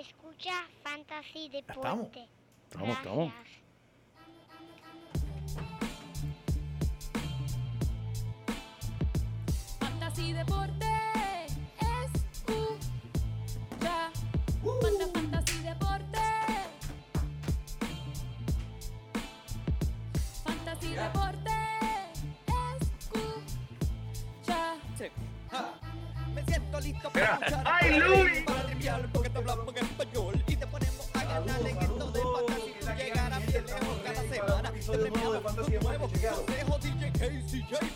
escucha Fantasy Deporte. estamos. Estamos, estamos. Fantasy Deporte escucha. Fanta Fantasy Deporte. Fantasy Deporte escucha. Siento listo para escuchar ¡Ay, Luis! reír, para triviar, porque te hablamos en español y te ponemos a ganar en esto de fantasy. Tú llegarás bien lejos cada semana. Te premiamos con nuevos consejos. DJ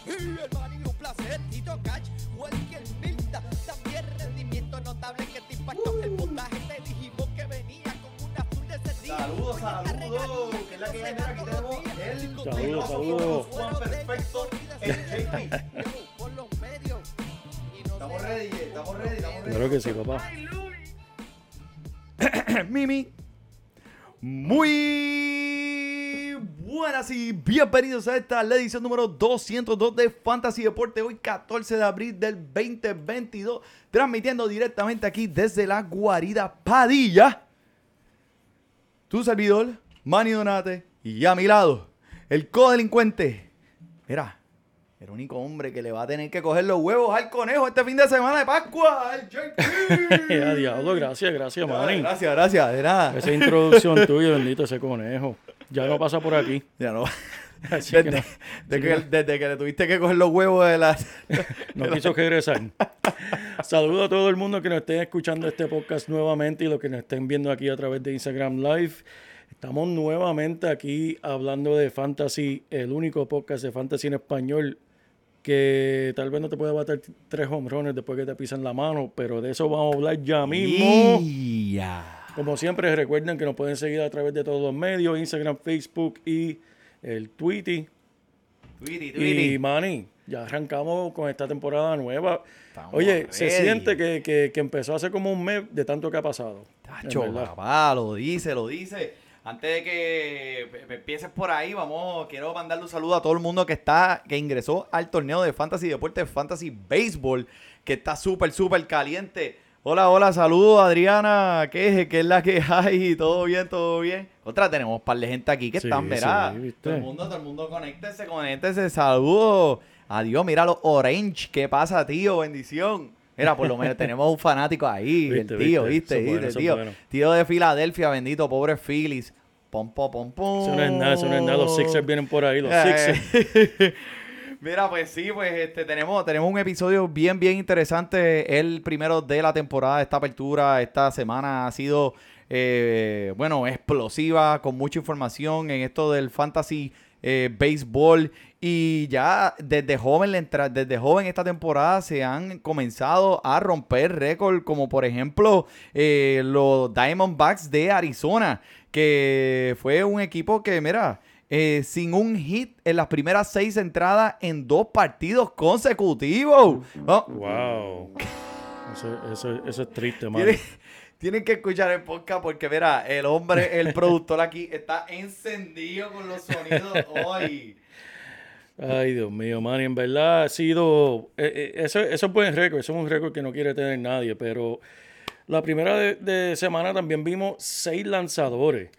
el un placer. Tito Cash, Welker Milta. También rendimiento notable que te impactó el puntaje. Te dijimos que venía con una azul de. Saludos, saludos, que es la que hay, aquí tenemos el Saludos, venimos saludos. con Juan Perfecto, el JP. Claro que sí, papá. Mimi. Muy buenas y bienvenidos a esta la edición número 202 de Fantasy Deporte. Hoy 14 de abril del 2022. Transmitiendo directamente aquí desde la guarida Padilla. Tu servidor, Manny Donate. Y a mi lado, el codelincuente. Mira, el único hombre que le va a tener que coger los huevos al conejo este fin de semana de Pascua. El JP. Ya, diablo, gracias, gracias, Manny. Gracias, gracias, de nada. Esa introducción tuya, bendito ese conejo. Ya no pasa por aquí. Ya no. Así que Desde, no, desde que, desde que le tuviste que coger los huevos de las. no quiso regresar. Saludo a todo el mundo que nos esté escuchando este podcast nuevamente y los que nos estén viendo aquí a través de Instagram Live. Estamos nuevamente aquí hablando de Fantasy, el único podcast de Fantasy en español que tal vez no te puede bater tres home runs después que te pisan la mano, pero de eso vamos a hablar ya mismo. Como siempre, recuerden que nos pueden seguir a través de todos los medios, Instagram, Facebook y el. Tweety, Y tweety. Manny, ya arrancamos con esta temporada nueva. Estamos Oye, se siente que, que- que empezó hace como un mes de tanto que ha pasado. Tacho, papá, lo dice, lo dice. Antes de que pe- pe- empieces por ahí, vamos, quiero mandarle un saludo a todo el mundo que está, que ingresó al torneo de Fantasy Deportes, Fantasy Baseball, que está súper, súper caliente. Hola, hola, saludos Adriana, ¿qué es, qué es la que hay? ¿Todo bien, todo bien? Otra, tenemos un par de gente aquí que Sí, están, verá. sí, todo el mundo, todo el mundo, conéctese, conéctese, saludos. Adiós, mira los Orange, ¿qué pasa, tío? Bendición. Mira, por lo menos tenemos un fanático ahí, el tío, viste, ¿viste? tío, bueno. tío de Filadelfia, bendito, pobre Phillies. Pom, pom, pom, pom. Eso no es nada, eso no es nada. Los Sixers vienen por ahí, los Eh, Sixers. Mira, pues sí, pues este, tenemos, tenemos un episodio bien, bien interesante. El primero de la temporada, esta apertura, esta semana ha sido, eh, bueno, explosiva, con mucha información en esto del fantasy eh, baseball. Y ya desde joven, desde joven esta temporada se han comenzado a romper récord, como por ejemplo eh, los Diamondbacks de Arizona, que fue un equipo que, mira, eh, sin un hit en las primeras seis entradas en dos partidos consecutivos. Oh, Wow. Eso, eso- eso es triste, Manny. tienen, tienen que escuchar el podcast porque, mira, el hombre, el productor aquí está encendido con los sonidos hoy. Ay, Dios mío, Manny, en verdad ha sido. eh, eh, eso, es buen récord, eso es un récord que no quiere tener nadie, pero la primera de, semana también vimos seis lanzadores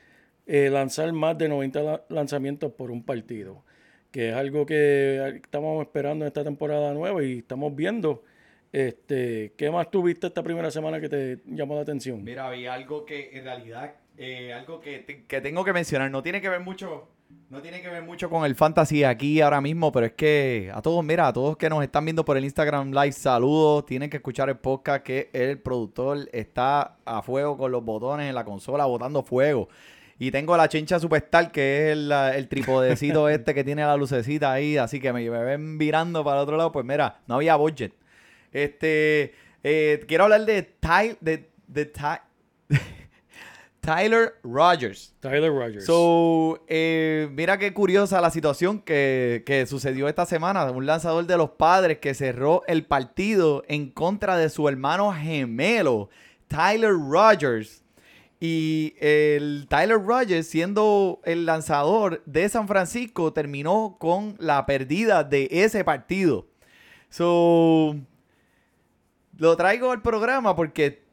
eh, lanzar más de 90 la- lanzamientos por un partido, que es algo que estamos esperando en esta temporada nueva y estamos viendo. Este, ¿Qué más tuviste esta primera semana que te llamó la atención? Mira, había algo que en realidad, eh, algo que, que tengo que mencionar, no tiene que ver mucho, no tiene que ver mucho con el fantasy aquí ahora mismo, pero es que a todos, mira, a todos que nos están viendo por el Instagram Live, saludos, tienen que escuchar el podcast que el productor está a fuego con los botones en la consola, botando fuego. Y tengo la chincha Superstar, que es el, el tripodecito este que tiene la lucecita ahí, así que me, me ven virando para el otro lado, pues mira, no había budget. Este, eh, quiero hablar de, Ty- de, de Ty- Tyler Rogers. Tyler Rogers. So, eh, mira qué curiosa la situación que, que sucedió esta semana. Un lanzador de los padres que cerró el partido en contra de su hermano gemelo, Tyler Rogers. Y el Tyler Rogers, siendo el lanzador de San Francisco, terminó con la perdida de ese partido. So, lo traigo al programa porque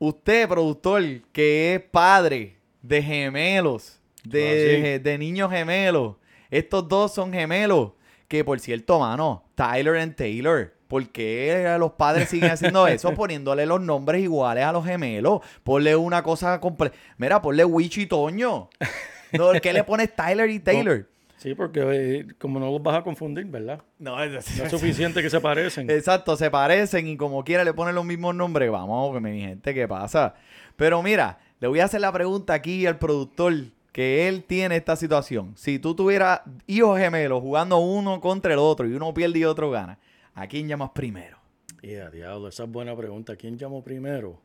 usted, productor, que es padre de gemelos, de, de niños gemelos, estos dos son gemelos, que por cierto, mano, Tyler and Taylor. ¿Por qué los padres siguen haciendo eso? Poniéndole los nombres iguales a los gemelos. Ponle una cosa completa. Mira, ponle Wichi y Toño. No, ¿Qué le pones Tyler y Taylor? Sí, porque eh, como no los vas a confundir, ¿verdad? No, es No es suficiente que se parecen. Exacto, se parecen y como quiera le ponen los mismos nombres. Vamos, mi gente, ¿qué pasa? Pero mira, le voy a hacer la pregunta aquí al productor que él tiene esta situación. Si tú tuvieras hijos gemelos jugando uno contra el otro y uno pierde y otro gana, ¿a quién llamas primero? Y a diablo, esa es buena pregunta. ¿Quién llamó primero?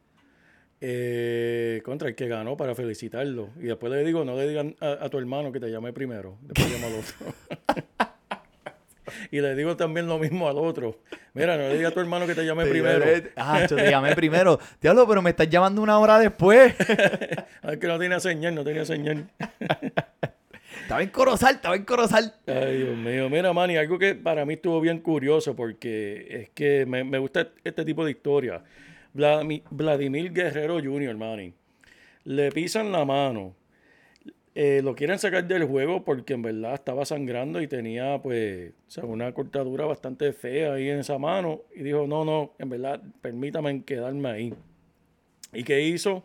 Eh, contra el que ganó para felicitarlo. Y después le digo, no le digan a, a tu hermano que te llame primero. Después llama al otro. y le digo también lo mismo al otro. Mira, no le digas a tu hermano que te llame primero. Ah, yo te llamé primero. Diablo, pero me estás llamando una hora después. Es que no tenía señal, no tenía señal. estaba en Corozal, estaba en Corozal. Ay, Dios mío. Mira, Manny, algo que para mí estuvo bien curioso porque es que me, me gusta este tipo de historia. Vladimir, Guerrero Jr., Manny, le pisan la mano. Eh, lo quieren sacar del juego porque en verdad estaba sangrando y tenía pues o sea, una cortadura bastante fea ahí en esa mano. Y dijo, no, no, en verdad, permítame quedarme ahí. ¿Y qué hizo?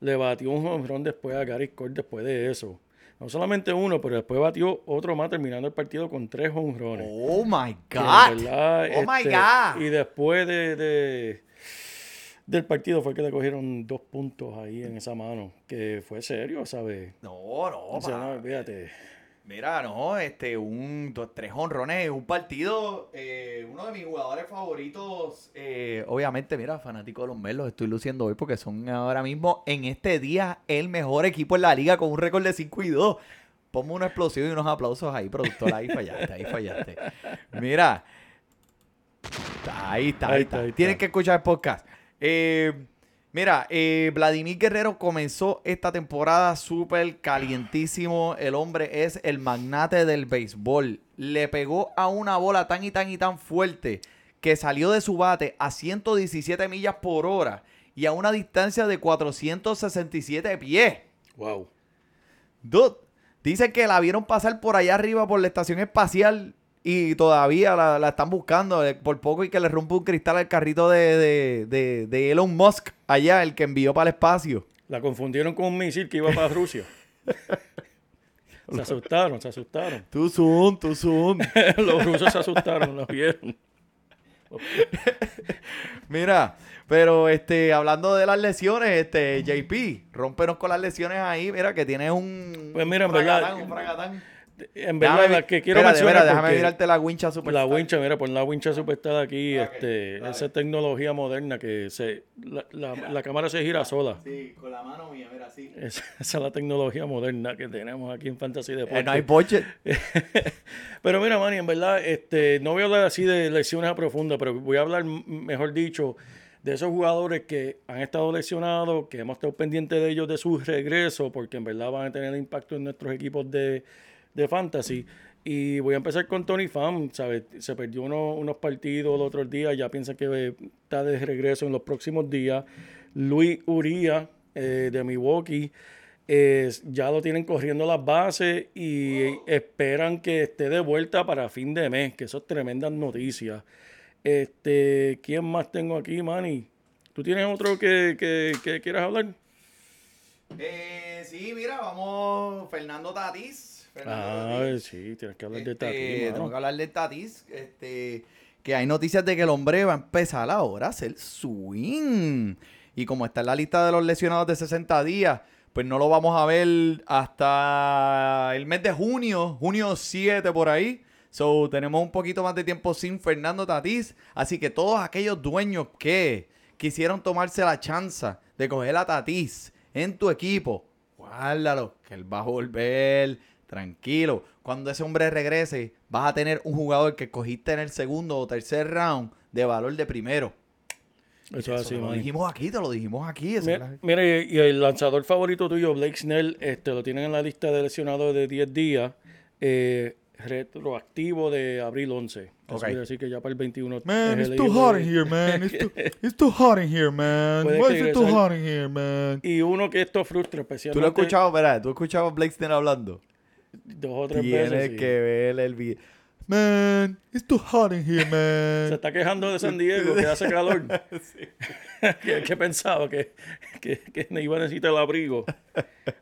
Le batió un jonrón después a Gary Cole después de eso. No solamente uno, pero después batió otro más terminando el partido con tres jonrones. Oh my God. verdad, Oh my este, God. Y después de, de- del partido fue que le cogieron dos puntos ahí en esa mano, que fue serio, ¿sabes? No, no, O sea, no, fíjate. Mira, no, este, un, dos, tres honrones, un partido, eh, uno de mis jugadores favoritos, eh, obviamente, mira, fanático de los Mets, los estoy luciendo hoy porque son ahora mismo, en este día, el mejor equipo en la liga con un récord de 5 y 2. Ponme una explosión y unos aplausos ahí, productor, ahí fallaste, ahí fallaste. Mira, ahí está, ahí, Ahí está, está, ahí está. Tienes que escuchar el podcast. Eh, Mira, eh, Vladimir Guerrero comenzó esta temporada súper calientísimo. El hombre es el magnate del béisbol. Le pegó a una bola tan y tan y tan fuerte que salió de su bate a 117 millas por hora y a una distancia de 467 pies. Wow. Dude, dicen que la vieron pasar por allá arriba por la estación espacial y todavía la, la están buscando. eh, Por poco y que le rompe un cristal al carrito de, de- de- de Elon Musk allá, el que envió para el espacio. La confundieron con un misil que iba para Rusia. se asustaron, se asustaron. Too soon, too soon. Los rusos se asustaron, lo vieron. Mira, pero este, hablando de las lesiones, este, JP, rómpenos con las lesiones ahí. Mira, que tienes un. Pues mira, un fragatán, verdad, un fragatán. En verdad, Déjame- la que quiero espérate, mencionar espérate, déjame mirarte la wincha super. la wincha, mira, pon la wincha superstar aquí, este, dale. esa tecnología moderna que se, la, la- la cámara se gira sola. Sí, con la mano mía, mira, así. Esa, esa es la tecnología moderna que tenemos aquí en Fantasy Deportes. Eh, no hay budget. Pero mira, Manny, en verdad, este, no voy a hablar así de lesiones a profunda, pero voy a hablar, mejor dicho, de esos jugadores que han estado lesionados, que hemos estado pendientes de ellos de su regreso, porque en verdad van a tener impacto en nuestros equipos de, de fantasy. Y voy a empezar con Tony Pham, ¿sabes? Se perdió uno- unos partidos el otro día, ya piensa que está de regreso en los próximos días. Luis Uría, eh, de Milwaukee, eh, ya lo tienen corriendo las bases y esperan que esté de vuelta para fin de mes, que eso es tremendas noticias. Este, ¿quién más tengo aquí, Manny? ¿Tú tienes otro que, que, que quieras hablar? Eh, sí, mira, vamos. Fernando Tatis. Ah, Tatis. sí, tienes que hablar de Este, Tati, tengo que hablar de Tatis. Este, que hay noticias de que el hombre va a empezar ahora a hacer swing. Y como está en la lista de los lesionados de 60 días, pues no lo vamos a ver hasta el mes de junio, junio 7 por ahí. So, tenemos un poquito más de tiempo sin Fernando Tatís. Así que todos aquellos dueños que quisieron tomarse la chance de coger a Tatís en tu equipo, guárdalo, que él va a volver tranquilo. Cuando ese hombre regrese, vas a tener un jugador que cogiste en el segundo o tercer round de valor de primero. Eso es Eso así, te lo dijimos aquí, te lo dijimos aquí. Mira, la- mira, y, y el lanzador favorito tuyo, Blake Snell, este, lo tienen en la lista de lesionados de 10 días. Eh, retroactivo de abril 11. Eso Ok. quiere decir que ya para el 21 Man, es it's too hot in here, man. It's too, it's too hot in here, man. Why is it too hot in here, man? Y uno que esto frustra ¿Tú especialmente lo has escuchado, verdad? ¿Tú has escuchado a Blake Steen hablando? Dos o tres Tienes veces. sí. que ver el video. Man, it's too hot in here, Se man. está quejando de San Diego, que hace calor. que, que pensaba que, que, que no iba a necesitar el abrigo.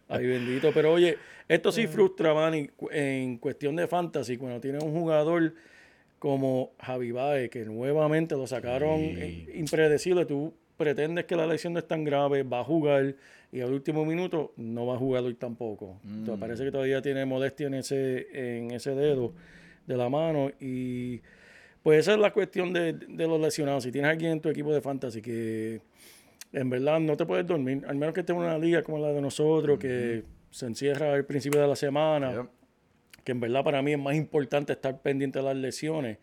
Ay, bendito. Pero oye, esto sí frustra, Manny, cu- en cuestión de fantasy, cuando tienes un jugador como Javi Baez, que nuevamente lo sacaron eh, impredecible. Tú pretendes que la lesión no es tan grave, va a jugar y al último minuto no va a jugar hoy tampoco. Entonces, parece que todavía tiene molestia en ese, en ese dedo de la mano y pues esa es la cuestión de, de los lesionados. Si tienes a alguien en tu equipo de fantasy que en verdad no te puedes dormir, al menos que esté en una liga como la de nosotros, que se encierra al principio de la semana, Yep. que en verdad para mí es más importante estar pendiente de las lesiones,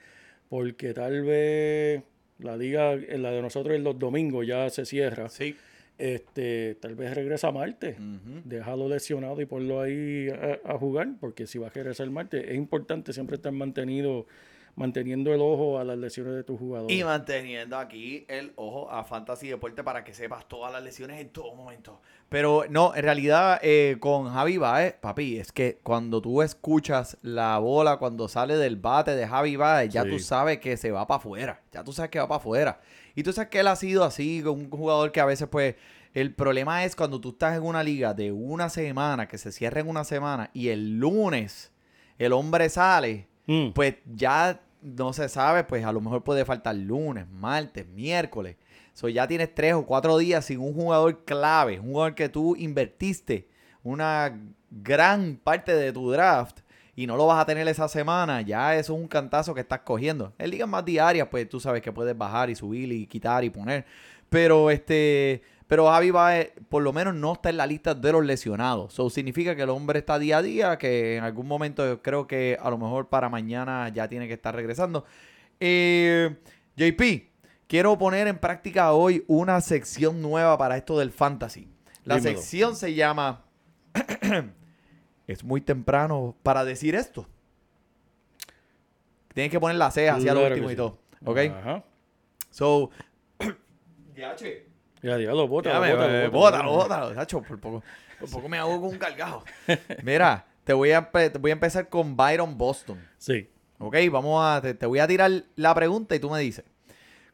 porque tal vez la liga, en la de nosotros en los domingos ya se cierra. Sí. Este, tal vez regresa martes. Déjalo lesionado y ponlo ahí a, a jugar, porque si va a regresar martes, es importante siempre estar mantenido, manteniendo el ojo a las lesiones de tus jugadores. Y manteniendo aquí el ojo a Fantasy Deporte para que sepas todas las lesiones en todo momento. Pero no, en realidad eh, con Javi Baez, papi, es que cuando tú escuchas la bola cuando sale del bate de Javi Baez, ya Sí. tú sabes que se va para afuera. Ya tú sabes que va para afuera. Y tú sabes que él ha sido así, un jugador que a veces pues... El problema es cuando tú estás en una liga de una semana, que se cierra en una semana, y el lunes el hombre sale Mm. pues ya no se sabe, pues a lo mejor puede faltar lunes, martes, miércoles. So ya tienes tres o cuatro días sin un jugador clave, un jugador que tú invertiste una gran parte de tu draft y no lo vas a tener esa semana, ya eso es un cantazo que estás cogiendo. En ligas más diarias, pues tú sabes que puedes bajar y subir y quitar y poner. Pero este, pero Javi Baez por lo menos no está en la lista de los lesionados. Eso significa que el hombre está día a día, que en algún momento yo creo que a lo mejor para mañana ya tiene que estar regresando. Eh, JP, quiero poner en práctica hoy una sección nueva para esto del fantasy. La Dímelo. sección se llama Es muy temprano para decir esto. Tienes que poner la C hacia Claro el último y todo. ¿Ok? Ajá. So. Ya, diablo, bota, Déjame, bota, eh, bótalo, bótalo, Nacho, por poco, por poco me hago con un cargajo. Mira, te voy, a, te voy a empezar con Byron Boston. Sí. Ok, vamos a, te, te voy a tirar la pregunta y tú me dices.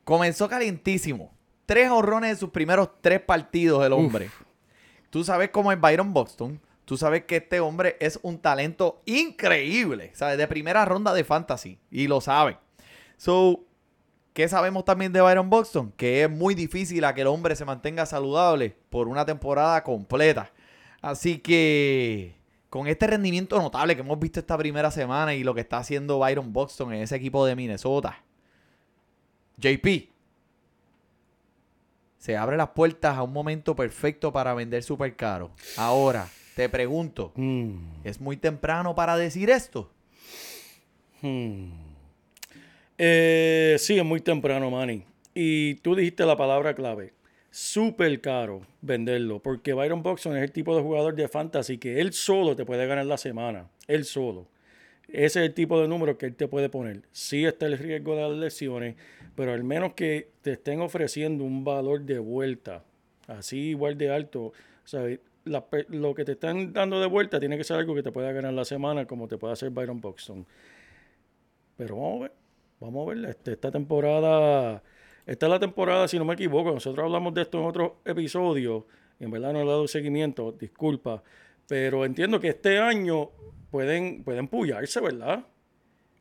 Comenzó calientísimo. Tres honrones en sus primeros tres partidos el hombre. Tú sabes cómo es Byron Boston. Tú sabes que este hombre es un talento increíble. ¿Sabes? De primera ronda de fantasy. Y lo saben. So, ¿qué sabemos también de Byron Boston? Que es muy difícil a que el hombre se mantenga saludable por una temporada completa. Así que con este rendimiento notable que hemos visto esta primera semana y lo que está haciendo Byron Boston en ese equipo de Minnesota, JP, se abre las puertas a un momento perfecto para vender súper caro. Ahora, te pregunto, Mm. ¿es muy temprano para decir esto? Hmm. Eh, sí, es muy temprano, Manny. Y tú dijiste la palabra clave. Súper caro venderlo. Porque Byron Boxon es el tipo de jugador de fantasy que él solo te puede ganar la semana. Él solo. Ese es el tipo de número que él te puede poner. Sí está el riesgo de las lesiones, pero al menos que te estén ofreciendo un valor de vuelta, así igual de alto, ¿sabes? Lo que te están dando de vuelta tiene que ser algo que te pueda ganar la semana, como te puede hacer Byron Buxton. Pero vamos a ver, vamos a ver. Este, esta temporada, esta es la temporada, si no me equivoco, nosotros hablamos de esto en otros episodios, y en verdad no he dado seguimiento, disculpa, pero entiendo que este año pueden, pueden pullarse, ¿verdad?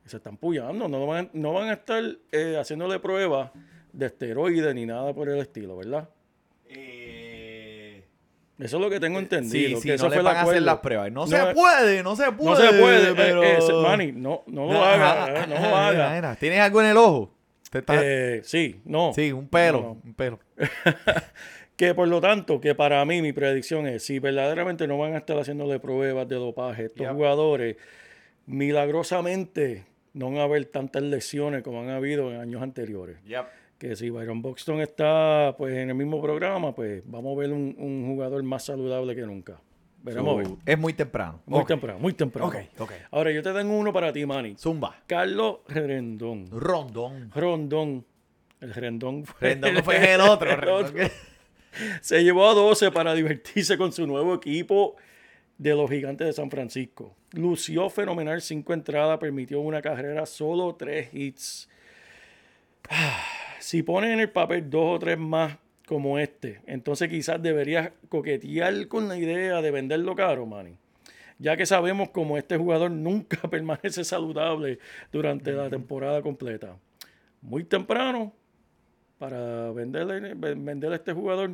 Se están puyando, no van, no van a estar eh, haciéndole pruebas de esteroides ni nada por el estilo, ¿verdad? Eso es lo que tengo entendido. Sí, sí, que eso no le fue van a hacer las pruebas. No, se puede, no se puede. No se puede. pero... eh, eh, Manny, no, no lo haga. eh, no lo haga. Mira, mira, ¿Tienes algo en el ojo? Te Eh, sí, no. Sí, un pelo, un pelo. Que por lo tanto, que para mí mi predicción es, si verdaderamente no van a estar haciéndole pruebas de dopaje estos Yep. jugadores, milagrosamente no van a haber tantas lesiones como han habido en años anteriores. Que si Byron Buxton está pues en el mismo programa, pues vamos a ver un, un jugador más saludable que nunca. Veremos a ver. Es muy temprano. Muy temprano, muy temprano. Ok, ok. Ahora, yo te tengo uno para ti, Manny. Zumba. Carlos Rendón. Rondón. Rondón. El Rendón fue, Rendón fue el otro. el otro. que- Se llevó a 12 para divertirse con su nuevo equipo de los Gigantes de San Francisco. Lució fenomenal, cinco entradas, permitió una carrera, solo tres hits. Ah, Si pones en el papel dos o tres más como este, entonces quizás deberías coquetear con la idea de venderlo caro, Manny. Ya que sabemos como este jugador nunca permanece saludable durante la temporada completa. Muy temprano para venderle, ven- venderle a este jugador.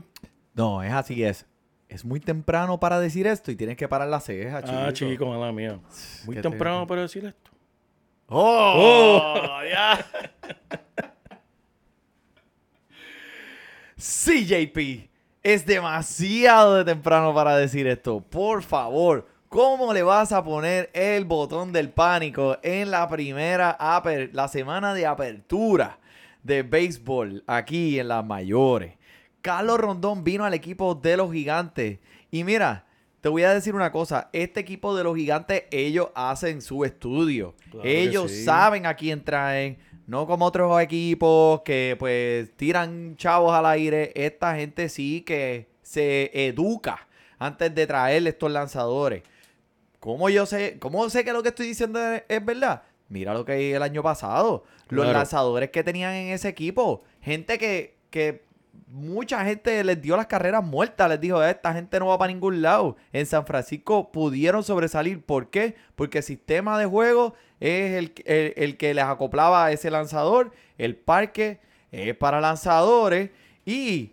No, es así es. Es muy temprano para decir esto y tienes que parar la ceja, chico. Ah, chico, mala mía. Muy ¿Qué temprano te- para decir esto. ¡Oh! ya. CJP, es demasiado de temprano para decir esto. Por favor, ¿cómo le vas a poner el botón del pánico en la primera aper- la semana de apertura de béisbol aquí en las mayores? Carlos Rondón vino al equipo de los gigantes y mira, te voy a decir una cosa, este equipo de los gigantes, ellos hacen su estudio. Claro ellos sí. saben a quién traen, no como otros equipos que pues tiran chavos al aire. Esta gente sí que se educa antes de traerle estos lanzadores. ¿Cómo yo sé, cómo sé que lo que estoy diciendo es, verdad? Mira lo que hay el año pasado. Los Claro. lanzadores que tenían en ese equipo. Gente que, que mucha gente les dio las carreras muertas. Les dijo, esta gente no va para ningún lado. En San Francisco pudieron sobresalir. ¿Por qué? Porque el sistema de juego es el, el- el que les acoplaba a ese lanzador. El parque es para lanzadores. Y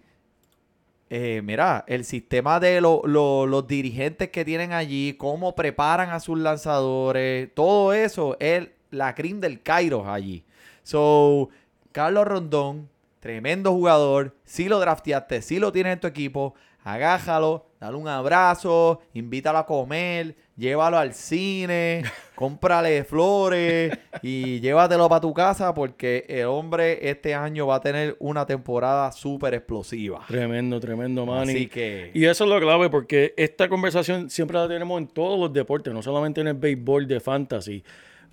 eh, mira, el sistema de lo- lo- los dirigentes que tienen allí, cómo preparan a sus lanzadores, todo eso es la crin del Kairos allí. So, Carlos Rondón, tremendo jugador, si lo drafteaste, si lo tienes en tu equipo, agájalo, dale un abrazo, invítalo a comer, llévalo al cine, cómprale flores y llévatelo para tu casa porque el hombre este año va a tener una temporada súper explosiva. Tremendo, tremendo, Manny. Así que... Y eso es lo clave porque esta conversación siempre la tenemos en todos los deportes, no solamente en el béisbol de fantasy,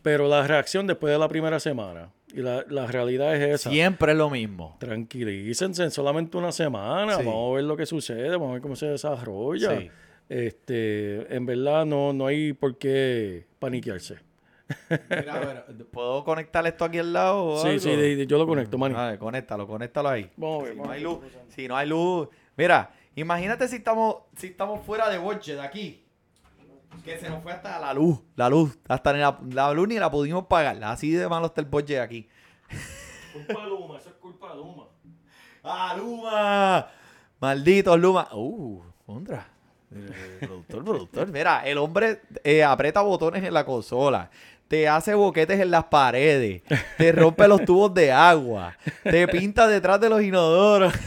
pero la reacción después de la primera semana. Y la, la realidad es esa. Siempre es lo mismo. Tranquilícense en solamente una semana. Sí. Vamos a ver lo que sucede, vamos a ver cómo se desarrolla. Sí. Este, en verdad no, no hay por qué paniquearse. ¿Puedo conectar esto aquí al lado? o Sí, algo? sí, de- de- yo lo conecto, Manny. A ver, conéctalo, conéctalo ahí. Vamos a ver, Si no vamos hay a ver. luz, si no hay luz. Mira, imagínate si estamos, si estamos fuera de Borche, de aquí. Que se nos fue hasta la luz. La luz. Hasta ni la, la luz ni la pudimos pagar. Así de malo está el Borche de aquí. Culpa de Luma, eso es culpa de Luma. ¡Ah, Luma! Malditos Luma. Uh, contra. Eh, productor, productor. Mira, el hombre eh, aprieta botones en la consola. Te hace boquetes en las paredes. Te rompe los tubos de agua. Te pinta detrás de los inodoros.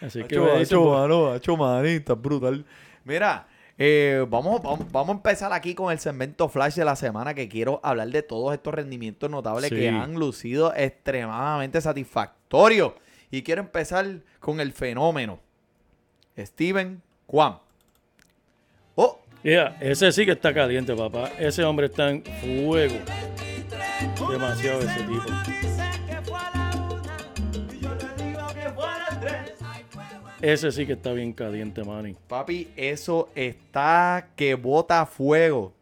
Así que hacho, manita, brutal. Mira, eh, vamos, vamos, vamos a empezar aquí con el segmento flash de la semana que quiero hablar de todos estos rendimientos notables Sí. que han lucido extremadamente satisfactorios. Y quiero empezar con el fenómeno. Steven Kwan. Oh, Yeah, ese sí que está caliente, papá. Ese hombre está en fuego. Demasiado ese tipo. Ese sí que está bien caliente, Manny. papi, eso está que bota fuego.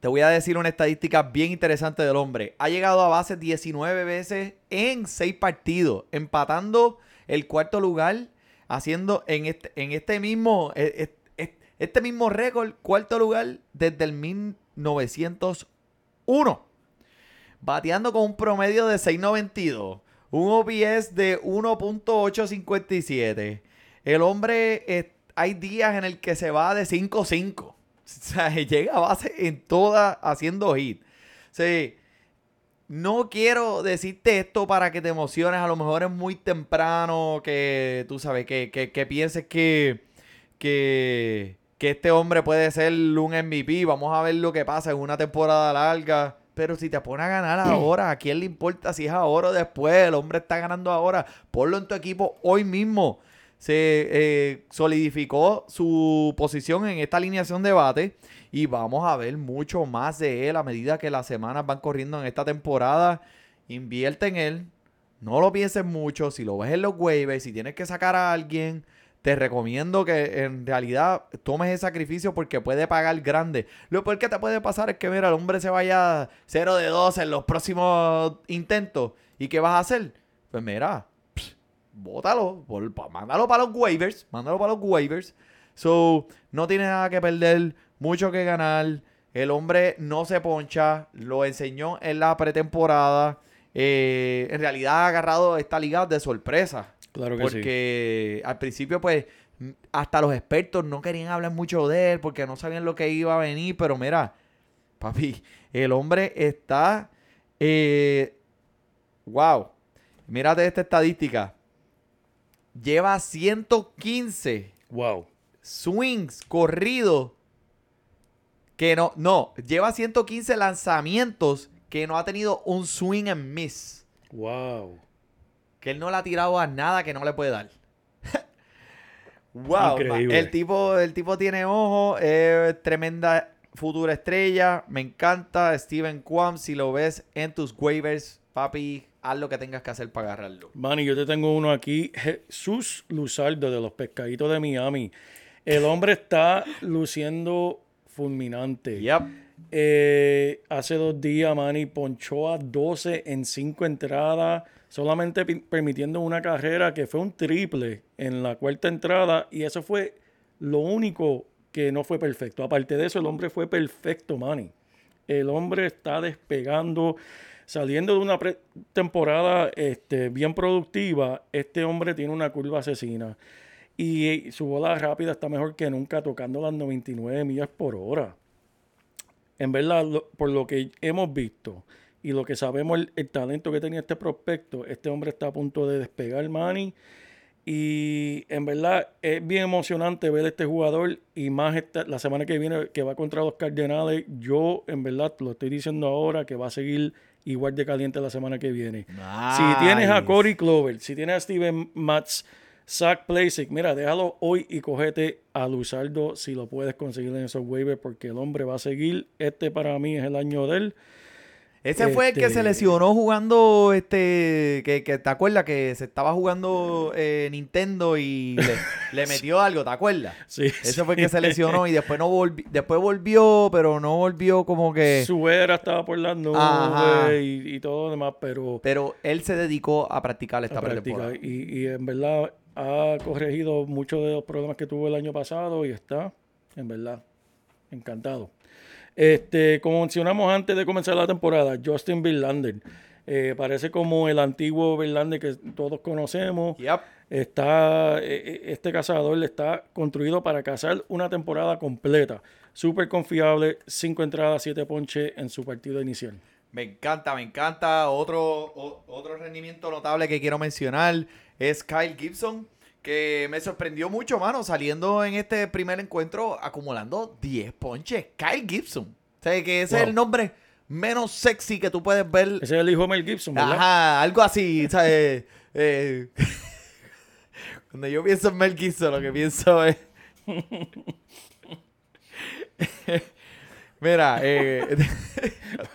Te voy a decir una estadística bien interesante del hombre. Ha llegado a base 19 veces en 6 partidos, empatando el cuarto lugar, haciendo en este, en este mismo, eh, eh, eh, este mismo récord, cuarto lugar desde el 1901. Bateando con un promedio de 6.92. Un OPS de 1.857. El hombre, hay días en el que se va de 5-5. O sea, llega a base en todas haciendo hit. O sea, no quiero decirte esto para que te emociones. A lo mejor es muy temprano que tú sabes, que, que, que pienses que, que, que este hombre puede ser un MVP. Vamos a ver lo que pasa en una temporada larga. Pero si te pone a ganar ahora, ¿a quién le importa si es ahora o después? El hombre está ganando ahora. Ponlo en tu equipo hoy mismo. Se eh, solidificó su posición en esta alineación de bate y vamos a ver mucho más de él a medida que las semanas van corriendo en esta temporada. Invierte en él, no lo pienses mucho, si lo ves en los waivers, si tienes que sacar a alguien, te recomiendo que en realidad tomes ese sacrificio porque puede pagar grande. Lo peor que te puede pasar es que, mira, el hombre se vaya 0 de 2 en los próximos intentos. ¿Y qué vas a hacer? Pues mira, bótalo, pa- mándalo para los waivers, mándalo para los waivers. So, no tiene nada que perder, mucho que ganar. El hombre no se poncha, lo enseñó en la pretemporada. Eh, en realidad ha agarrado esta liga de sorpresa. Claro que sí. Porque al principio, pues, hasta los expertos no querían hablar mucho de él porque no sabían lo que iba a venir. Pero mira, papi, el hombre está. eh, wow. Mírate esta estadística. Lleva 115 Wow. swings corridos. Que no, no, lleva 115 lanzamientos que no ha tenido un swing en miss. Wow. Que él no le ha tirado a nada que no le puede dar. wow. Increíble. El tipo, el tipo tiene ojo. Tremenda futura estrella. Me encanta. Steven Kwan. Si lo ves en tus waivers, papi, haz lo que tengas que hacer para agarrarlo. Manny, yo te tengo uno aquí. Jesús Luzardo de los Pescaditos de Miami. El hombre está luciendo fulminante. Yep. Eh, hace dos días, Manny ponchó a 12 en 5 entradas, solamente permitiendo una carrera que fue un triple en la cuarta entrada, y eso fue lo único que no fue perfecto. Aparte de eso, el hombre fue perfecto, Manny. El hombre está despegando, saliendo de una temporada este, bien productiva. Este hombre tiene una curva asesina. Y su bola rápida está mejor que nunca, tocando las 99 millas por hora en verdad, por lo que hemos visto y lo que sabemos, el, talento que tenía este prospecto, este hombre está a punto de despegar, Manny. Y en verdad es bien emocionante ver a este jugador y más la semana que viene que va contra los Cardenales. Yo en verdad lo estoy diciendo ahora que va a seguir igual de caliente la semana que viene. Si tienes a. Corey Clover, si tienes a Steven Matz, Zach Plasic, mira, déjalo hoy y cogete a Luzardo si lo puedes conseguir en esos waivers porque el hombre va a seguir. Este para mí es el año de él. Ese fue el que se Este- lesionó jugando, este, que, que te acuerdas que se estaba jugando eh, Nintendo y le, le metió algo, ¿te acuerdas? Sí, Ese fue el que se lesionó y después no volvió, después volvió, pero no volvió como que... Su era estaba por las nubes y, y todo lo demás, pero Pero él se dedicó a practicar esta a practicar. Y, y en verdad ha corregido muchos de los problemas que tuvo el año pasado y está, en verdad, encantado. Este, como mencionamos antes de comenzar la temporada, Justin Verlander. eh, parece como el antiguo Verlander que todos conocemos. Yep. Está, eh, eh, este cazador está construido para cazar una temporada completa. Súper confiable, cinco entradas, siete ponches en su partido inicial. Me encanta, me encanta. Otro, o- otro rendimiento notable que quiero mencionar es Kyle Gibson, que me sorprendió mucho, mano, saliendo en este primer encuentro acumulando 10 ponches. Kyle Gibson. O sea, que ese es el nombre menos sexy que tú puedes ver. Ese es el hijo de Mel Gibson, ¿verdad? Ajá, algo así, ¿sabes? Eh, cuando yo pienso en Mel Gibson, lo que pienso es... Mira, eh...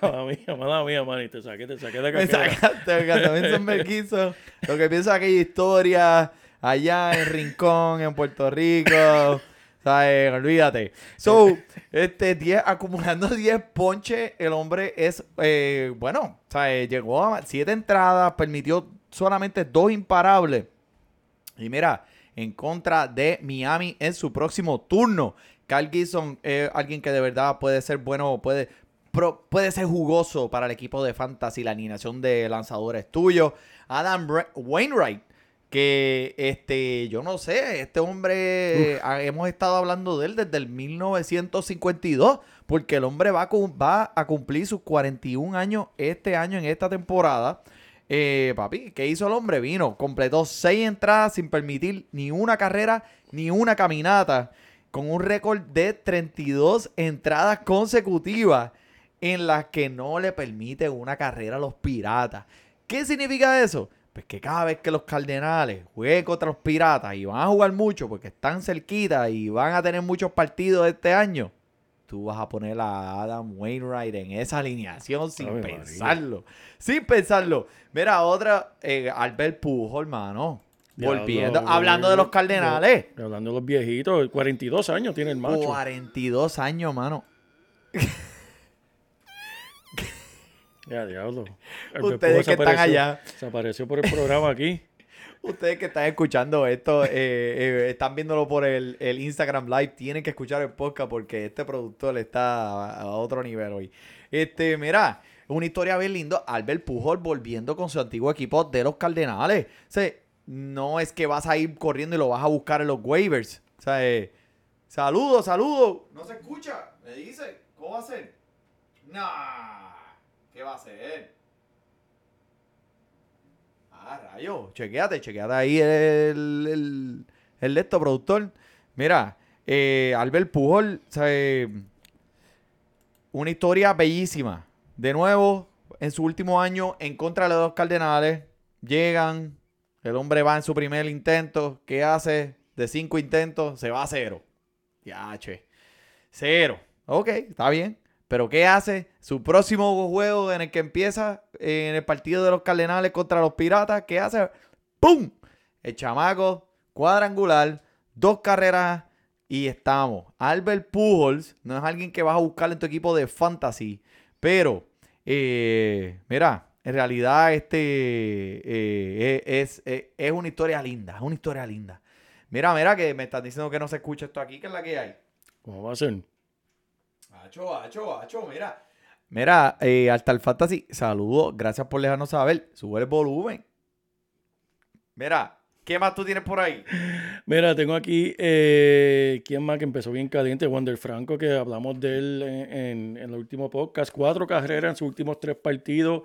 Mala mía, mala mía, man. y Te saqué, te saqué de Me sacaste, encanta. Pienso en Mel Gibson. Lo que pienso es aquella historia allá en Rincón, en Puerto Rico. ¿Sabes? Olvídate. So, este, 10, acumulando 10 ponches, el hombre es, eh, bueno, ¿sabes? Llegó a 7 entradas, permitió solamente 2 imparables. Y mira, en contra de Miami en su próximo turno. Kyle Gibson es alguien que de verdad puede ser bueno, puede, pro- puede ser jugoso para el equipo de Fantasy, la alineación de lanzadores tuyos. Adam Wainwright, que este, yo no sé, este hombre, hemos estado hablando de él desde el 1952, porque el hombre va a, va a cumplir sus 41 años este año en esta temporada. Eh, papi, ¿qué hizo el hombre? Vino, completó seis entradas sin permitir ni una carrera ni una caminata, con un récord de 32 entradas consecutivas en las que no le permite una carrera a los piratas. ¿Qué significa eso? Pues que cada vez que los Cardenales jueguen contra los Piratas y van a jugar mucho porque están cerquita y van a tener muchos partidos este año, tú vas a poner a Adam Wainwright en esa alineación sin María. pensarlo. Sin pensarlo. Mira, otra, eh, Albert Pujo, hermano. Volviendo, hablando de los Cardenales. Hablando de los viejitos, 42 años tiene el macho. 42 años, mano. Ya, diablo. El Ustedes que están allá. Se apareció por el programa aquí. Ustedes que están escuchando esto, eh, eh, están viéndolo por el, el Instagram Live, tienen que escuchar el podcast porque este productor está a, a otro nivel hoy. Este, mira, una historia bien lindo. Albert Pujol volviendo con su antiguo equipo de los Cardenales. O sea, no es que vas a ir corriendo y lo vas a buscar en los waivers. O sea, eh, saludos, saludos. No se escucha, me dice. ¿Cómo va a ser? Nah, ¿qué va a ser? Ah, rayo, chequeate, chequeate ahí el, el, el esto, productor. Mira, eh, Albert Pujol, eh, una historia bellísima. De nuevo, en su último año, en contra de los dos Cardenales, llegan, el hombre va en su primer intento, ¿qué hace? De cinco intentos, se va a cero. Ya, che. Cero. Ok, está bien. Pero ¿qué hace? Su próximo juego en el que empieza eh, en el partido de los Cardenales contra los Piratas, ¿qué hace? ¡Pum! El chamaco, cuadrangular, dos carreras y estamos. Albert Pujols no es alguien que vas a buscar en tu equipo de fantasy, pero eh, mira, en realidad este eh, es, es, es una historia linda, es una historia linda. Mira, mira que me están diciendo que no se escucha esto aquí, que es la que hay. ¿Cómo va a ser? Hacho, hacho, hacho, mira. Mira, eh, Altar Fantasy, saludos, gracias por dejarnos saber. Sube el volumen. Mira, ¿qué más tú tienes por ahí? Mira, tengo aquí, eh, ¿quién más que empezó bien caliente? Wander Franco, que hablamos de él en, en- en el último podcast. Cuatro carreras en sus últimos tres partidos.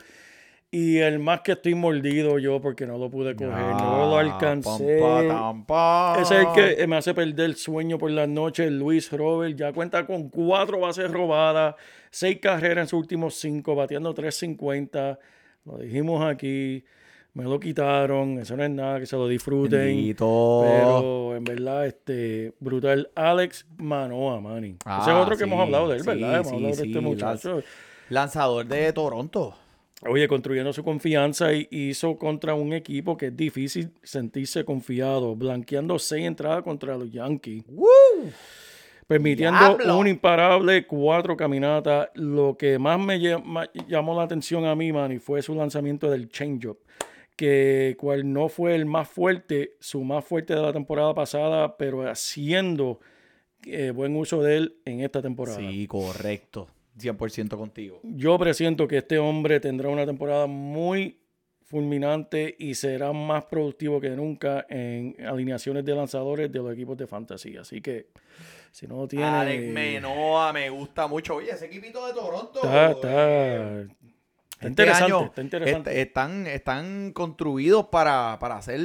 Y el más que estoy mordido yo porque no lo pude coger, no lo alcancé. Ese Ese es el que eh, me hace perder el sueño por las noches. Luis Robert ya cuenta con cuatro bases robadas, seis carreras en sus últimos cinco, bateando 350. Lo dijimos aquí, me lo quitaron. Eso no es nada, que se lo disfruten. Bendito. Pero en verdad, este, brutal. Alex Manoa, Manny. Ese es Ah, otro que hemos sí, hablado de él, sí, ¿verdad? Hemos sí, hablado de este muchacho. Lanzador de Toronto. Oye, construyendo su confianza y hizo contra un equipo que es difícil sentirse confiado, blanqueando seis entradas contra los Yankees, permitiendo ¡Diablo! un imparable, cuatro caminatas. Lo que más me llamó la atención a mí, Manny, fue su lanzamiento del changeup, que cual no fue el más fuerte, su más fuerte de la temporada pasada, pero haciendo eh, buen uso de él en esta temporada. Sí, correcto. 100% contigo. Yo presiento que este hombre tendrá una temporada muy fulminante y será más productivo que nunca en alineaciones de lanzadores de los equipos de fantasía. Así que si no lo tiene... Alex Menoa me gusta mucho. Oye, ese equipito de Toronto. Está, eh, está, está este interesante, año está interesante. est- están, están construidos para, para hacer,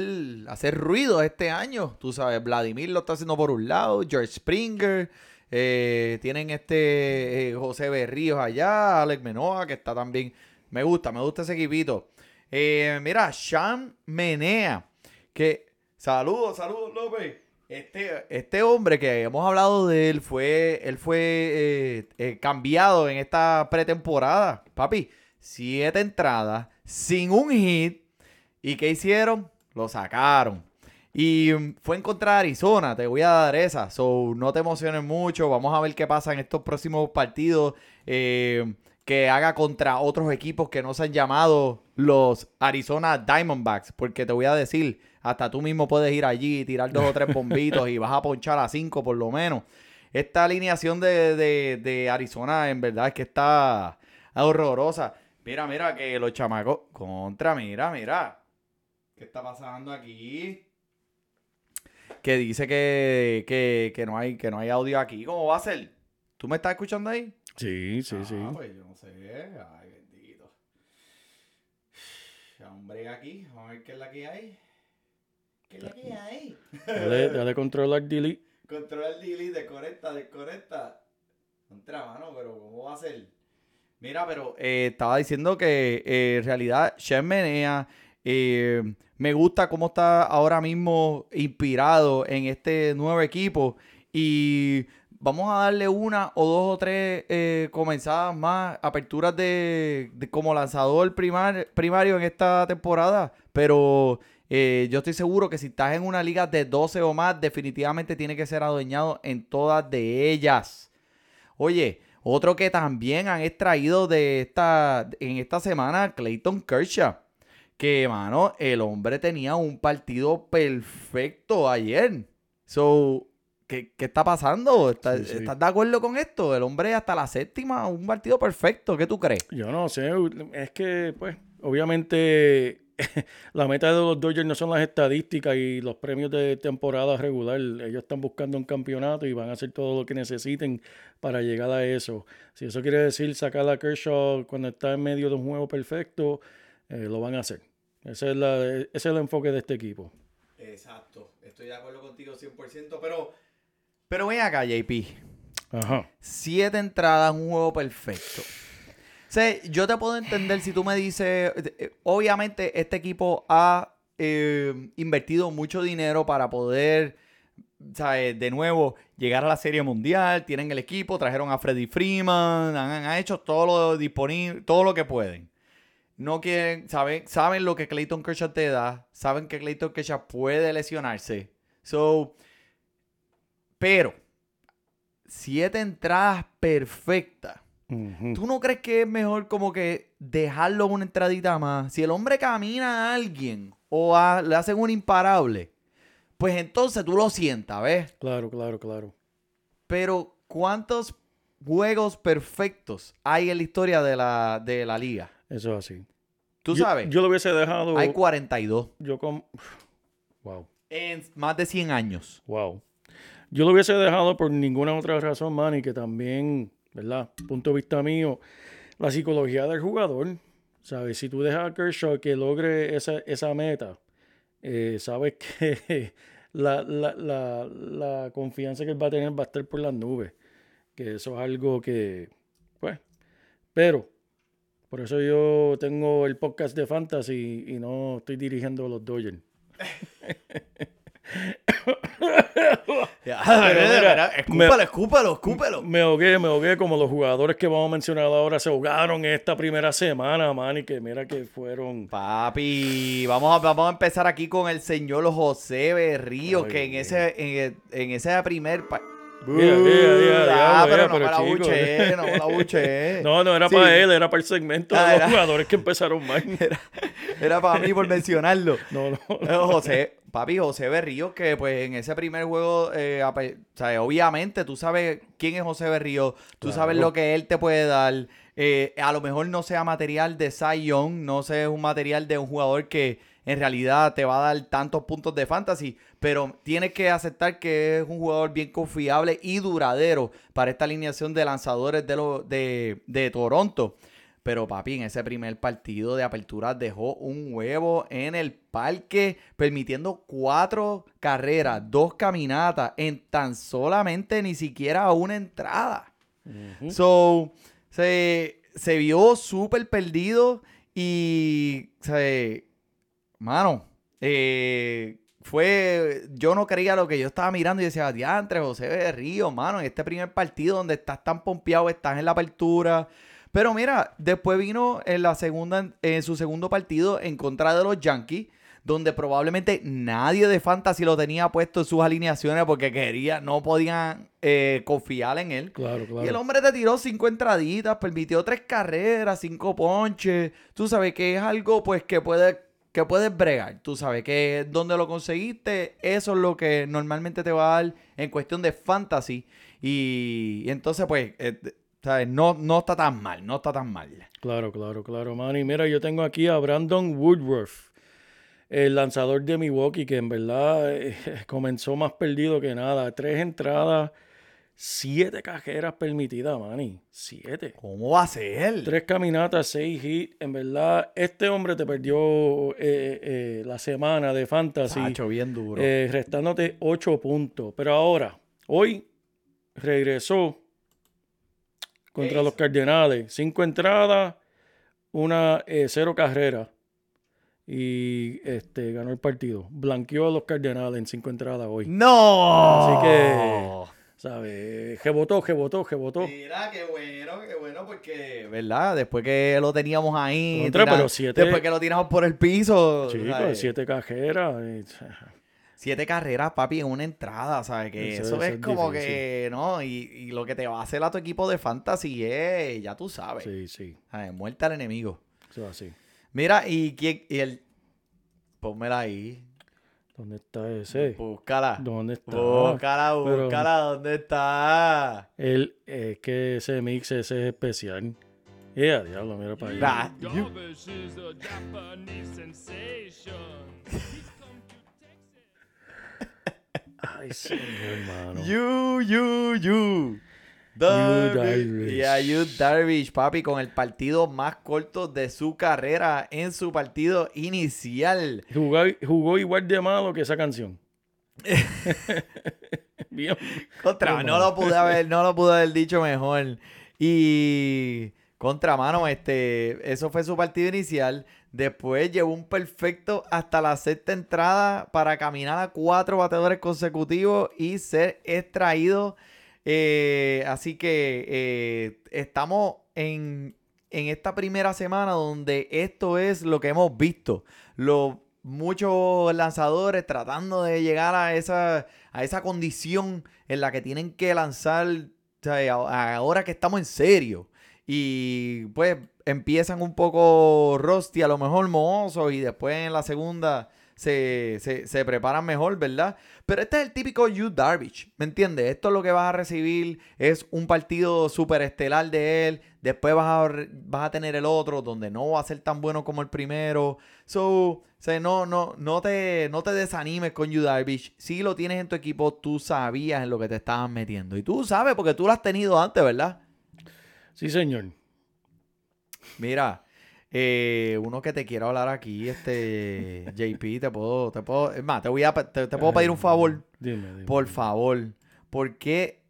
hacer ruido este año. Tú sabes, Vladimir lo está haciendo por un lado, George Springer, eh, tienen este eh, José Berríos allá, Alex Menoa, que está también. Me gusta, me gusta ese equipito. Eh, mira, Sean Menea, que saludos, saludos López. Este, este hombre que hemos hablado de él fue, él fue cambiado en esta pretemporada. Papi, siete entradas, sin un hit. ¿Y qué hicieron? Lo sacaron. Y mm, fue en contra de Arizona, te voy a dar esa. So, no te emociones mucho. Vamos a ver qué pasa en estos próximos partidos. eh, que haga contra otros equipos que no se han llamado los Arizona Diamondbacks. Porque te voy a decir, hasta tú mismo puedes ir allí y tirar dos o tres bombitos y vas a ponchar a cinco por lo menos. Esta alineación de, de- de Arizona en verdad es que está horrorosa. Mira, mira, que los chamacos. Contra, mira, mira. ¿Qué está pasando aquí? Que dice que, que, que no hay, que no hay audio aquí. ¿Cómo va a ser? ¿Tú me estás escuchando ahí? Sí, sí, sí. Ah, pues yo no sé. Ay, bendito. Hombre, aquí. Vamos a ver qué es la que hay. ¿Qué es la que hay? Dale, dale controlar delete. Controla el delete, desconecta, desconecta. Contra, mano, pero ¿cómo va a ser? Mira, pero eh, estaba diciendo que eh, en realidad Shen Menea Eh, me gusta cómo está ahora mismo inspirado en este nuevo equipo. Y vamos a darle una o dos o tres eh, comenzadas más, aperturas de, como lanzador primar- primario en esta temporada. Pero eh, yo estoy seguro que si estás en una liga de 12 o más, definitivamente tiene que ser adueñado en todas de ellas. Oye, otro que también han extraído de esta, en esta semana, Clayton Kershaw. Que, mano, el hombre tenía un partido perfecto ayer. So, ¿qué, qué está pasando? ¿Estás, Sí, sí. estás de acuerdo con esto? El hombre hasta la séptima, un partido perfecto. ¿Qué tú crees? Yo no sé, es que, pues, obviamente la meta de los Dodgers no son las estadísticas y los premios de temporada regular. Ellos están buscando un campeonato y van a hacer todo lo que necesiten para llegar a eso. Si eso quiere decir sacar a Kershaw cuando está en medio de un juego perfecto, eh, lo van a hacer. Ese es, la- ese es el enfoque de este equipo. Exacto, estoy de acuerdo contigo 100%, pero... Pero ven acá, JP. Ajá. Siete entradas, un juego perfecto. O sea, yo te puedo entender si tú me dices, obviamente este equipo ha eh, invertido mucho dinero para poder, ¿sabes? De nuevo, llegar a la Serie Mundial, tienen el equipo, trajeron a Freddy Freeman, han, han hecho todo lo disponible, todo lo que pueden. No quieren, saben, saben lo que Clayton Kershaw te da, saben que Clayton Kershaw puede lesionarse. So, pero, siete entradas perfectas. ¿Tú no crees que es mejor como que dejarlo una entradita más? Si el hombre camina a alguien o a- le hacen un imparable, pues entonces tú lo sientas, ¿ves? Claro, claro, claro. Pero ¿cuántos juegos perfectos hay en la historia de la, de la liga? Eso es así. Tú Yo- sabes, Yo, lo hubiese dejado. hay 42 Yo con. Wow. en más de 100 años. Wow. Yo lo hubiese dejado por ninguna otra razón, Manny, que también, ¿verdad? Punto de vista mío, la psicología del jugador, ¿sabes? Si tú dejas a Kershaw que logre esa, esa meta, eh, sabes que la, la, la, la confianza que él va a tener va a estar por las nubes. Que eso es algo que, pues, pero, por eso yo tengo el podcast de Fantasy y no estoy dirigiendo a los Dodgers. mira, escúpalo, escúpalo, escúpalo. Me ahogué, me ahogué como los jugadores que vamos a mencionar ahora se ahogaron esta primera semana, man, y que mira que fueron... Papi, vamos a, vamos a empezar aquí con el señor José Berrío, Ay, que en ese, en, en ese primer... pa- Mira, mira, mira, Ah, diablo, pero mira, no pero la buché, no la buché. No, no era Sí, para él, era para el segmento Ah, de los era- jugadores que empezaron mal. Era para mí por mencionarlo. No, no. Eh, José, papi, José Berrío, que pues en ese primer juego, eh, ape- o sea, obviamente tú sabes quién es José Berrío, tú Claro. sabes lo que él te puede dar. Eh, a lo mejor no sea material de Young, no sea un material de un jugador que en realidad te va a dar tantos puntos de fantasy, pero tienes que aceptar que es un jugador bien confiable y duradero para esta alineación de lanzadores de, lo- de, de Toronto. Pero papi, en ese primer partido de apertura dejó un huevo en el parque, permitiendo cuatro carreras, dos caminatas, en tan solamente ni siquiera una entrada. So, se, se vio súper perdido y, se, mano, eh, fue, yo no creía lo que yo estaba mirando y decía, diantre, José Berrío, mano, en este primer partido donde estás tan pompeado, estás en la apertura. Pero mira, después vino en la segunda, en su segundo partido en contra de los Yankees, donde probablemente nadie de Fantasy lo tenía puesto en sus alineaciones porque quería, no podían eh, confiar en él. Claro, Y el claro. hombre te tiró cinco entraditas, permitió tres carreras, cinco ponches. Tú sabes que es algo pues que puedes que puedes bregar. Tú sabes que donde lo conseguiste, eso es lo que normalmente te va a dar en cuestión de fantasy. Y, entonces pues, eh, ¿sabes? No, no está tan mal, no está tan mal. Claro, claro, claro, Manny. Mira, yo tengo aquí a Brandon Woodruff, el lanzador de Milwaukee, que en verdad eh, comenzó más perdido que nada. Tres entradas, siete cajeras permitidas, Manny. Siete. ¿Cómo va a ser? Tres caminatas, seis hits. En verdad, este hombre te perdió eh, eh, la semana de fantasy. Sacho, bien duro. eh, restándote ocho puntos. Pero ahora, hoy regresó contra los Cardenales. Cinco entradas, una eh, cero carrera. y este, ganó el partido. Blanqueó a los Cardenales en cinco entradas hoy. ¡No! Así que, ¿sabes? Rebotó, rebotó, rebotó. Mira, qué bueno, qué bueno, porque, ¿verdad? Después que lo teníamos ahí, Contra, tira- pero siete- después que lo tiramos por el piso, Chicos, siete cajeras. y- Siete carreras, papi, en una entrada, ¿sabes? Que Eso- es es como que, ¿no? Y, y lo que te va a hacer a tu equipo de fantasy es, ya tú sabes, Sí, sí, ¿sabes? muerte al enemigo. eso es así. Mira, y quién, y el, pónmela ahí, ¿Dónde está ese? búscala, ¿Dónde está? búscala, Pero- búscala, ¿dónde está? El, es que ese mix ese es especial. Yeah, diablo, mira para allá. Ay, señor, hermano. You, you, you. Darvish. Yeah, you Darvish, papi, con el partido más corto de su carrera en su partido inicial. Jugó, jugó igual de malo que esa canción. Bien. Contra, no lo pude haber, no lo pude haber dicho mejor. Y contra mano, este, eso fue su partido inicial. Después llevó un perfecto hasta la sexta entrada para caminar a cuatro bateadores consecutivos y ser extraído. Eh, así que eh, estamos en, en esta primera semana donde esto es lo que hemos visto. Los muchos lanzadores tratando de llegar a esa, a esa condición en la que tienen que lanzar o ahora que estamos en serio. Y pues empiezan un poco rusty, a lo mejor mohosos, y después en la segunda se, se, se preparan mejor, ¿verdad? Pero este es el típico Yu Darvish, ¿me entiendes? Esto es lo que vas a recibir, es un partido súper estelar de él, después vas a, vas a tener el otro donde no va a ser tan bueno como el primero. So, o sea, no, no, no, te, no te desanimes con Yu Darvish. Si lo tienes en tu equipo, tú sabías en lo que te estaban metiendo. Y tú sabes porque tú lo has tenido antes, ¿verdad? Sí, señor. Mira, eh, uno que te quiero hablar aquí, este JP, te puedo, te puedo, es más, te voy a, te, te puedo pedir un favor, Dime, dime. por favor, porque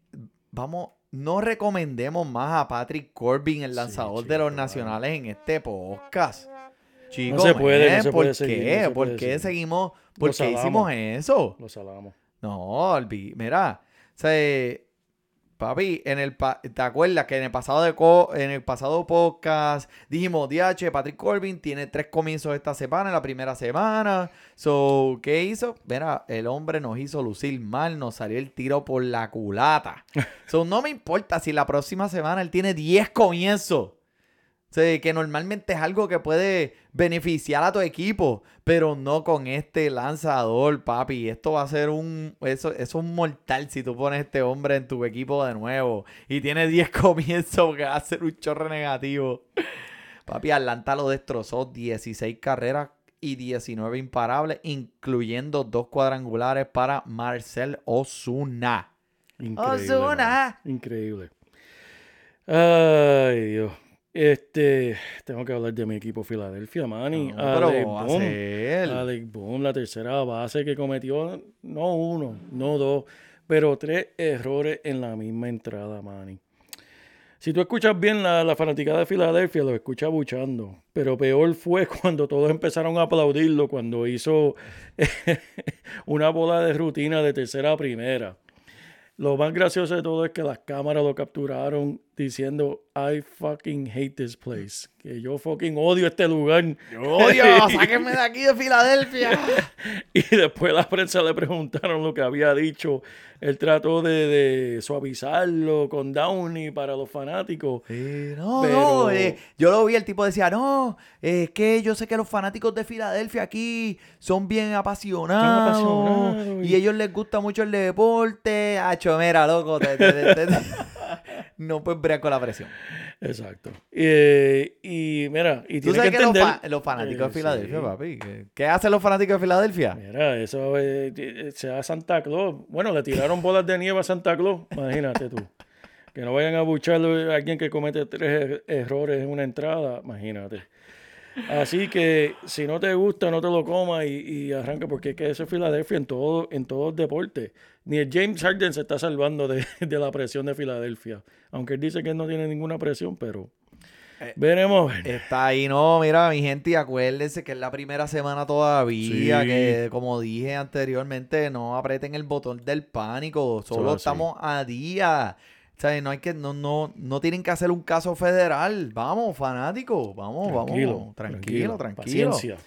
vamos, no recomendemos más a Patrick Corbin, el Sí, lanzador de los nacionales en este podcast. Chicos, se puede, no men, se ¿por puede seguir, qué? no se ¿Por puede qué seguir. seguimos? ¿Por qué hicimos eso? Lo salamos. No, mira, o sea, papi, en el pa- ¿te acuerdas que en el pasado de co- en el pasado podcast dijimos, DH, Patrick Corbin tiene tres comienzos esta semana, en la primera semana. So, ¿qué hizo? Mira, el hombre nos hizo lucir mal, nos salió el tiro por la culata. So, no me importa si la próxima semana él tiene 10 comienzos. Sea, que normalmente es algo que puede beneficiar a tu equipo, pero no con este lanzador, papi. Esto va a ser un. Eso, eso es un mortal si tú pones a este hombre en tu equipo de nuevo y tiene 10 comienzos, que va a ser un chorre negativo. Papi, Atlanta lo destrozó 16 carreras y 19 imparables, incluyendo dos cuadrangulares para Marcel Osuna. Increíble. Ozuna. mano. Increíble. Ay, Dios. Este, tengo que hablar de mi equipo Filadelfia, Manny. No, Alec ¿cómo va a Bohm. ser? Alec Bohm, la tercera base que cometió, no uno, no dos, pero tres errores en la misma entrada, Manny. Si tú escuchas bien la, la fanaticada de Filadelfia, lo escucha buchando. Pero peor fue cuando todos empezaron a aplaudirlo cuando hizo una bola de rutina de tercera a primera. Lo más gracioso de todo es que las cámaras lo capturaron diciendo I fucking hate this place. Que yo fucking odio este lugar. ¡Odio! ¡Sáquenme de aquí de Filadelfia! Y después la prensa le preguntaron lo que había dicho. Él trató de, de suavizarlo con Downey para los fanáticos. Sí, no, Pero- no, eh, yo lo vi, el tipo decía, no, es que yo sé que los fanáticos de Filadelfia aquí son bien apasionados, Son apasionados y y- ellos les gusta mucho el deporte. Acho, mira, loco, te- te- no puedes bregar con la presión. Exacto. Eh, y mira, y Tú sabes que que, los, entender... fa- los fanáticos Eh, de Filadelfia, sí. papi, ¿qué, qué hacen los fanáticos de Filadelfia? Mira, eso eh, eh, sea Santa Claus. Bueno, le tiraron bolas de nieve a Santa Claus. Imagínate tú. Que no vayan a buchar a alguien que comete tres er- errores en una entrada. Imagínate. Así que si no te gusta, no te lo comas y, y arranca, porque es que eso es Filadelfia en todo, en todo deporte. Ni el James Harden se está salvando de, de la presión de Filadelfia. Aunque él dice que él no tiene ninguna presión, pero Veremos. a ver. Está ahí, no, mira, mi gente, y acuérdense que es la primera semana todavía, Sí. que como dije anteriormente, no aprieten el botón del pánico, solo estamos a día. O sea, no hay que, no, no, no tienen que hacer un caso federal. Vamos, fanáticos, vamos, vamos. Tranquilo, tranquilo. Paciencia.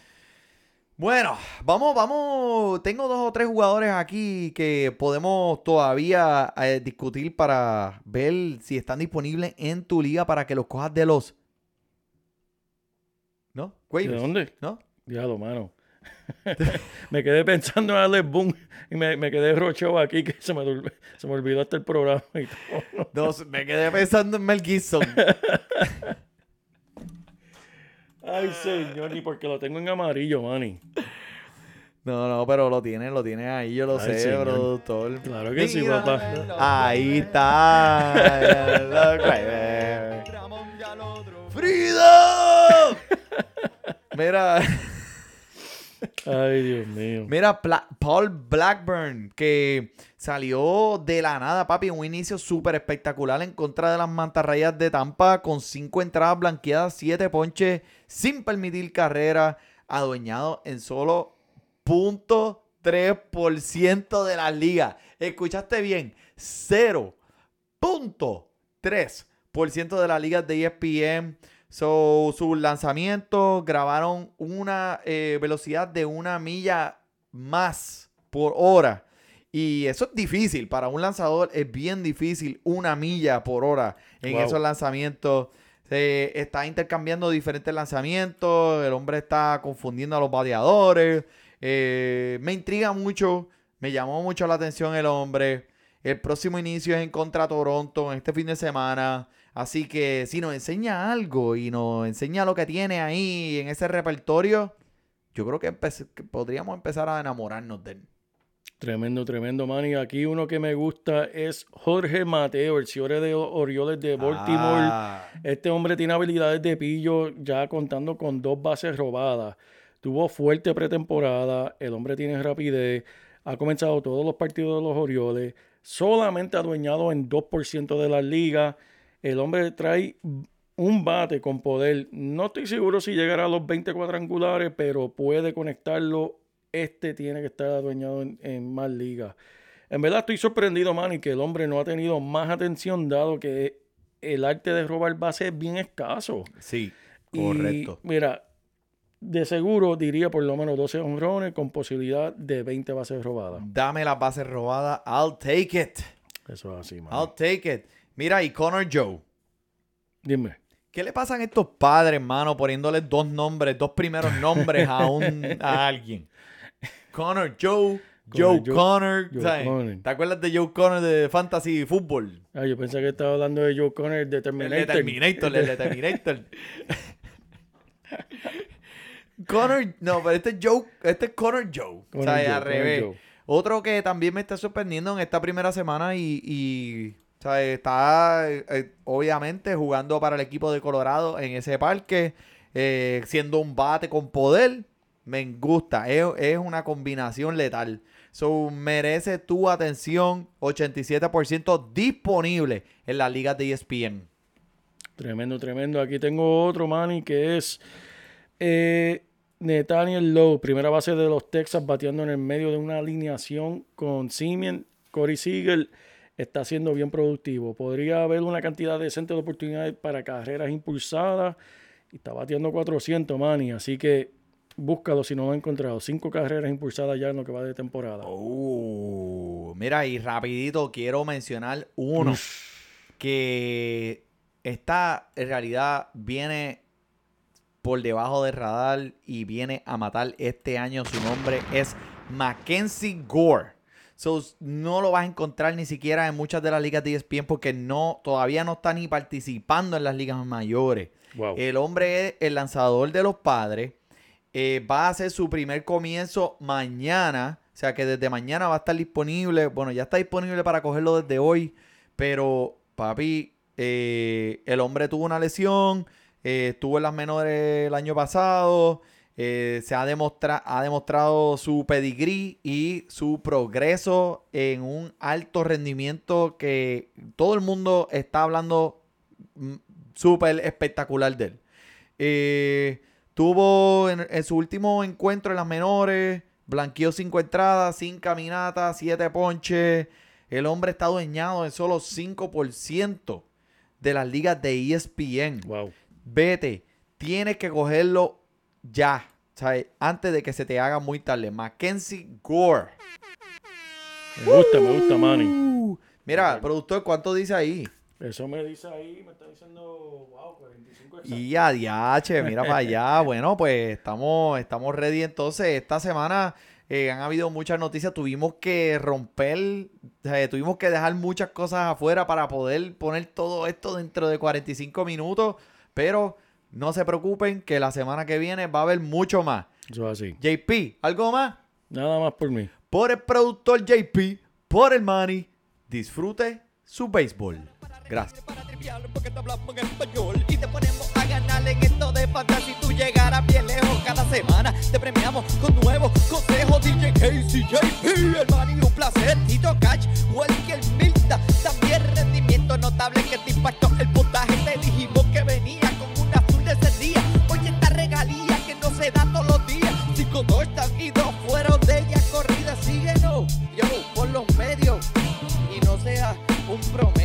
Bueno, vamos, vamos. Tengo dos o tres jugadores aquí que podemos todavía eh, discutir para ver si están disponibles en tu liga para que los cojas de los. ¿No? ¿De dónde? ¿No? Diablo, mano. me quedé pensando en Alex Boone y me, me quedé rochado aquí que se me, se me olvidó hasta el programa y todo. Me quedé pensando en Mel Gibson. Ay, señor, ni porque lo tengo en amarillo, Manny. No, no, pero lo tiene, lo tiene ahí, yo lo Ay, sé, señor. productor. Claro que sí, papá. Ahí está. Ramón. ¡Frida! Mira. Ay, Dios mío. Mira, Paul Blackburn, que salió de la nada, papi, un inicio súper espectacular en contra de las mantarrayas de Tampa, con cinco entradas blanqueadas, siete ponches, sin permitir carrera, adueñado en solo .3% de las ligas. Escuchaste bien, 0.3% de las ligas de ESPN. So, sus lanzamientos grabaron una eh, velocidad de una milla más por hora. Y eso es difícil. Para un lanzador es bien difícil una milla por hora en Wow. esos lanzamientos. Se está intercambiando diferentes lanzamientos. El hombre está confundiendo a los bateadores. Eh, me intriga mucho. Me llamó mucho la atención el hombre. El próximo inicio es en contra Toronto en este fin de semana. Así que si nos enseña algo y nos enseña lo que tiene ahí en ese repertorio, yo creo que, podríamos empezar a enamorarnos de él. Tremendo, tremendo, Manny. Aquí uno que me gusta es Jorge Mateo, el señor de Orioles de Baltimore. Ah, Este hombre tiene habilidades de pillo ya contando con dos bases robadas. Tuvo fuerte pretemporada. El hombre tiene rapidez. Ha comenzado todos los partidos de los Orioles. Solamente adueñado en 2% de las ligas. El hombre trae un bate con poder. No estoy seguro si llegará a los 20 cuadrangulares, pero puede conectarlo. Este tiene que estar adueñado en, en más ligas. En verdad estoy sorprendido, Manny, que el hombre no ha tenido más atención dado que el arte de robar base es bien escaso. sí, Y, correcto. mira, de seguro diría por lo menos 12 honrones con posibilidad de 20 bases robadas. Dame las bases robadas. I'll take it. Eso es así, man. I'll take it. Mira, y Connor Joe. Dime. ¿Qué le pasan a estos padres, hermano, poniéndoles dos nombres, dos primeros nombres a, un, a alguien? Connor Joe, Joe, Connor Joe- Connor. Joe ¿sabes? Connor. ¿Te acuerdas de Joe Connor de Fantasy Football? Ah, yo pensé que estaba hablando de Joe Connor de El de Terminator. Terminator, el de Terminator. Connor, no, pero este es Joe, este es Connor Joe. Connor o sea, Joe, al revés. Otro que también me está sorprendiendo en esta primera semana y, y, está eh, obviamente jugando para el equipo de Colorado en ese parque, eh, siendo un bate con poder. Me gusta, es, es una combinación letal. So, merece tu atención, 87% disponible en las ligas de ESPN. Tremendo, tremendo. Aquí tengo otro, Manny, que es eh, Nathaniel Lowe, primera base de los Texas, bateando en el medio de una alineación con Simeon. Corey Seager está siendo bien productivo. Podría haber una cantidad decente de oportunidades para carreras impulsadas. Y está bateando 400, Manny. Así que búscalo si no lo has encontrado. Cinco carreras impulsadas ya en lo que va de temporada. Oh, mira, y rapidito quiero mencionar uno que está en realidad viene por debajo del radar y viene a matar este año. Su nombre es Mackenzie Gore. So, no lo vas a encontrar ni siquiera en muchas de las ligas de ESPN porque no, todavía no está ni participando en las ligas mayores. Wow. El hombre es el lanzador de los padres. Eh, va a hacer su primer comienzo mañana. O sea que desde mañana va a estar disponible. Bueno, ya está disponible para cogerlo desde hoy. Pero, papi, eh, el hombre tuvo una lesión. eh, estuvo en las menores el año pasado. Eh, se ha, demostra- ha demostrado su pedigrí y su progreso en un alto rendimiento que todo el mundo está hablando mm, súper espectacular de él. Eh, tuvo en, en su último encuentro en las menores, blanqueó cinco entradas, sin caminata, siete ponches. El hombre está dueñado en solo 5% de las ligas de ESPN. Wow. Vete, tienes que cogerlo ya, ¿sabes? Antes de que se te haga muy tarde. Mackenzie Gore. Me gusta, me gusta, Manny. Uh, mira, productor, ¿cuánto dice ahí? Eso me dice ahí, me está diciendo, wow, 45 exacto. Y a diache, mira para allá. Bueno, pues estamos, estamos ready. Entonces, esta semana eh, han habido muchas noticias. Tuvimos que romper, o sea, tuvimos que dejar muchas cosas afuera para poder poner todo esto dentro de 45 minutos. Pero no se preocupen que la semana que viene va a haber mucho más. Eso es así. JP, ¿algo más? Nada más por mí. Por el productor JP, por el money, disfrute su béisbol. Gracias. para trivial porque te hablamos en español y te ponemos a ganar en esto de fantasy tú llegarás bien lejos cada semana te premiamos con nuevos consejos DJ Casey JP el man y un placer Tito Catch Welker Milta también rendimiento notable que te impactó el Vamos.